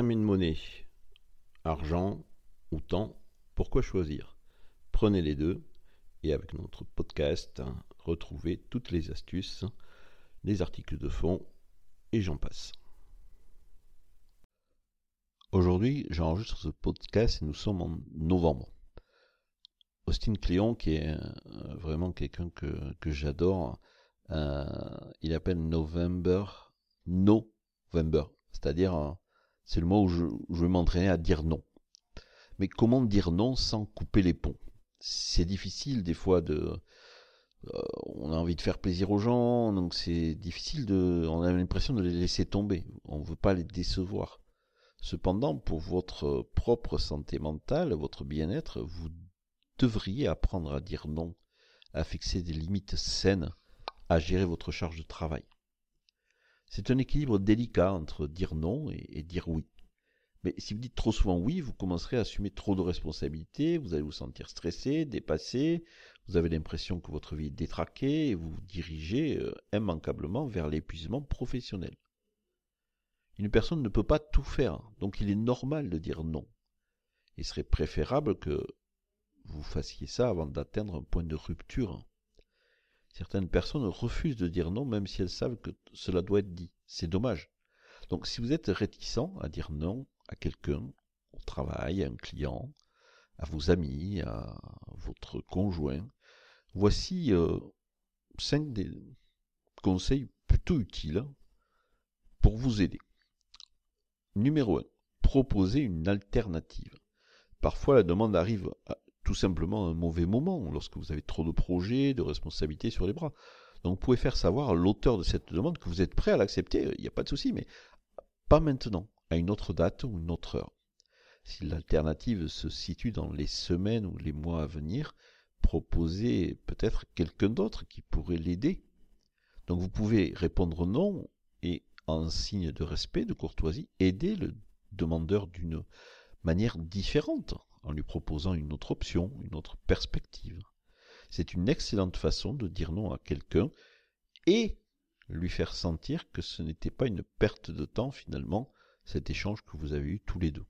And money. Argent ou temps, pourquoi choisir? Prenez les deux et avec notre podcast, retrouvez toutes les astuces, les articles de fond et j'en passe. Aujourd'hui, j'enregistre ce podcast et nous sommes en novembre. Austin Cléon, qui est euh, vraiment quelqu'un que, que j'adore, euh, il appelle November, November, c'est-à-dire euh, c'est le mot où je, vais m'entraîner à dire non. Mais comment dire non sans couper les ponts? C'est difficile des fois de... Euh, on a envie de faire plaisir aux gens, donc c'est difficile de... On a l'impression de les laisser tomber. On ne veut pas les décevoir. Cependant, pour votre propre santé mentale, votre bien-être, vous devriez apprendre à dire non, à fixer des limites saines, à gérer votre charge de travail. C'est un équilibre délicat entre dire non et, dire oui. Mais si vous dites trop souvent oui, vous commencerez à assumer trop de responsabilités, vous allez vous sentir stressé, dépassé, vous avez l'impression que votre vie est détraquée et vous vous dirigez euh, immanquablement vers l'épuisement professionnel. Une personne ne peut pas tout faire, donc il est normal de dire non. Il serait préférable que vous fassiez ça avant d'atteindre un point de rupture Certaines personnes refusent de dire non même si elles savent que cela doit être dit. C'est dommage. Donc si vous êtes réticent à dire non à quelqu'un, au travail, à un client, à vos amis, à votre conjoint, voici euh, cinq des conseils plutôt utiles pour vous aider. Numéro 1. Proposez une alternative. Parfois la demande arrive tout simplement un mauvais moment lorsque vous avez trop de projets, de responsabilités sur les bras. Donc vous pouvez faire savoir à l'auteur de cette demande que vous êtes prêt à l'accepter, il n'y a pas de souci, mais pas maintenant, à une autre date ou une autre heure. Si l'alternative se situe dans les semaines ou les mois à venir, proposez peut-être quelqu'un d'autre qui pourrait l'aider. Donc vous pouvez répondre non et en signe de respect, de courtoisie, aider le demandeur d'une manière différente en lui proposant une autre option, une autre perspective. C'est une excellente façon de dire non à quelqu'un et lui faire sentir que ce n'était pas une perte de temps finalement cet échange que vous avez eu tous les deux.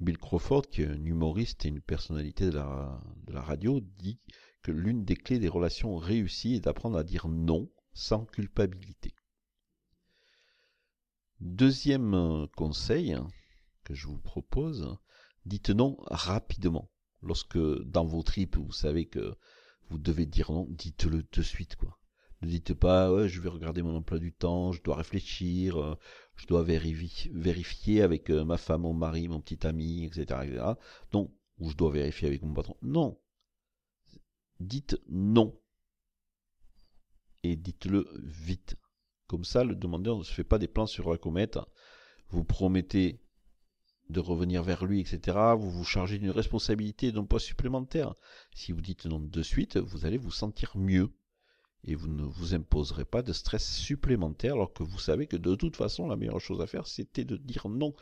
Bill Crawford, qui est un humoriste et une personnalité de la, radio, dit que l'une des clés des relations réussies est d'apprendre à dire non sans culpabilité. Deuxième conseil que je vous propose, dites non rapidement. Lorsque dans vos tripes, vous savez que vous devez dire non, dites-le de suite, quoi. Ne dites pas, je vais regarder mon emploi du temps, je dois réfléchir, euh, je dois vérifier, avec euh, ma femme, mon mari, mon petit ami, etc., etc. Non, ou je dois vérifier avec mon patron. Non. Dites non. Et dites-le vite. Comme ça, le demandeur ne se fait pas des plans sur la comète. Vous promettez de revenir vers lui, etc., vous vous chargez d'une responsabilité d'un poids supplémentaire. Si vous dites non de suite, vous allez vous sentir mieux. Et vous ne vous imposerez pas de stress supplémentaire alors que vous savez que de toute façon, la meilleure chose à faire, c'était de dire non.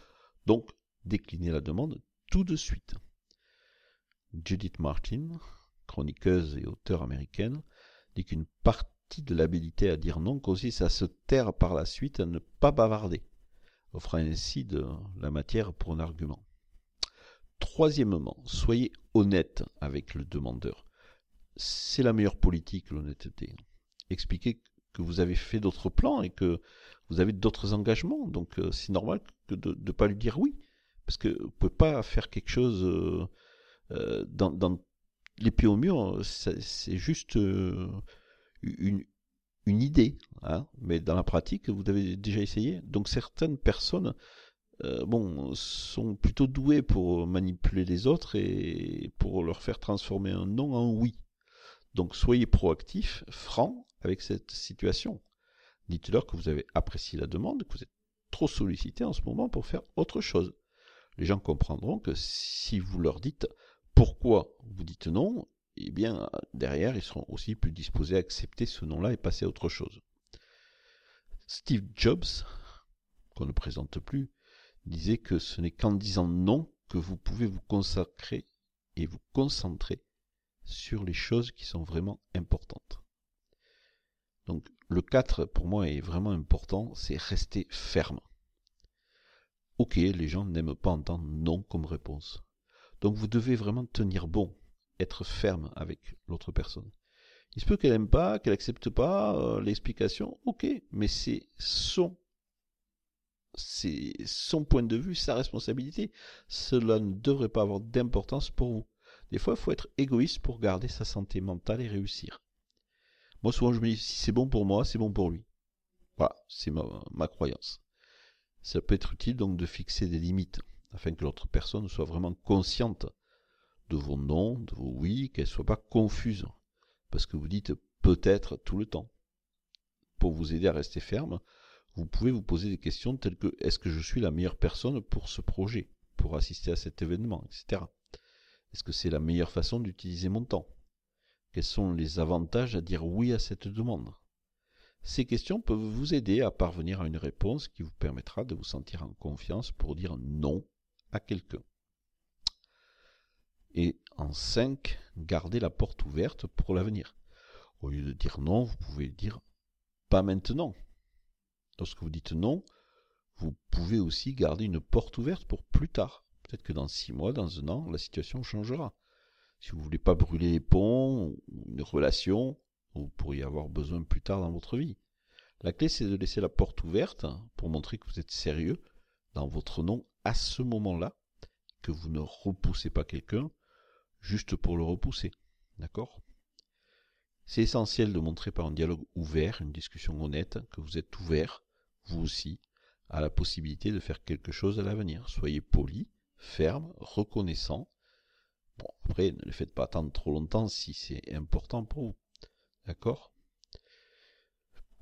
Donc, déclinez la demande tout de suite. Judith Martin, chroniqueuse et auteure américaine, dit qu'une partie de l'habilité à dire non consiste à se taire par la suite, à ne pas bavarder offrant ainsi de la matière pour un argument. Troisièmement, soyez honnête avec le demandeur. C'est la meilleure politique, l'honnêteté. Expliquez que vous avez fait d'autres plans et que vous avez d'autres engagements. Donc euh, c'est normal de ne pas lui dire oui. Parce que vous ne pouvez pas faire quelque chose euh, euh, dans, dans l'épée au mur. C'est juste une, une idée, hein, mais dans la pratique, vous avez déjà essayé. Donc certaines personnes, euh, sont plutôt douées pour manipuler les autres et pour leur faire transformer un non en oui. Donc soyez proactif, franc avec cette situation. Dites-leur que vous avez apprécié la demande, que vous êtes trop sollicité en ce moment pour faire autre chose. Les gens comprendront que si vous leur dites pourquoi vous dites non, eh bien, derrière, ils seront aussi plus disposés à accepter ce nom-là et passer à autre chose. Steve Jobs, qu'on ne présente plus, disait que ce n'est qu'en disant non que vous pouvez vous consacrer et vous concentrer sur les choses qui sont vraiment importantes. Donc le 4 pour moi est vraiment important, c'est rester ferme. ok, les gens n'aiment pas entendre non comme réponse. Donc vous devez vraiment tenir bon, être ferme avec l'autre personne. Il se peut qu'elle n'aime pas, qu'elle n'accepte pas euh, l'explication, ok, mais c'est son son point de vue, sa responsabilité. Cela ne devrait pas avoir d'importance pour vous. Des fois, il faut être égoïste pour garder sa santé mentale et réussir. Moi, souvent, je me dis, si c'est bon pour moi, c'est bon pour lui. Voilà, c'est ma, croyance. Ça peut être utile donc de fixer des limites, afin que l'autre personne soit vraiment consciente de vos non, de vos oui, qu'elle ne soit pas confuse. Parce que vous dites peut-être tout le temps. Pour vous aider à rester ferme, vous pouvez vous poser des questions telles que est-ce que je suis la meilleure personne pour ce projet, pour assister à cet événement, etc. Est-ce que c'est la meilleure façon d'utiliser mon temps? Quels sont les avantages à dire oui à cette demande? Ces questions peuvent vous aider à parvenir à une réponse qui vous permettra de vous sentir en confiance pour dire non à quelqu'un. En 5, gardez la porte ouverte pour l'avenir. Au lieu de dire non, vous pouvez dire pas maintenant. Lorsque vous dites non, vous pouvez aussi garder une porte ouverte pour plus tard. Peut-être que dans six mois, dans un an, la situation changera. Si vous ne voulez pas brûler les ponts, une relation, vous pourriez avoir besoin plus tard dans votre vie. La clé, c'est de laisser la porte ouverte pour montrer que vous êtes sérieux dans votre non à ce moment-là, que vous ne repoussez pas quelqu'un juste pour le repousser. D'accord? C'est essentiel de montrer par un dialogue ouvert, une discussion honnête, que vous êtes ouvert vous aussi, à la possibilité de faire quelque chose à l'avenir. Soyez poli, ferme, reconnaissant. Bon, après, ne le faites pas attendre trop longtemps si c'est important pour vous. D'accord?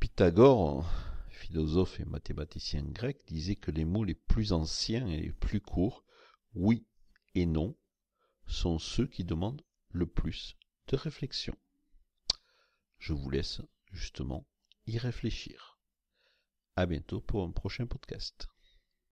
Pythagore, philosophe et mathématicien grec, disait que les mots les plus anciens et les plus courts, oui et non, sont ceux qui demandent le plus de réflexion. Je vous laisse justement y réfléchir. À bientôt pour un prochain podcast.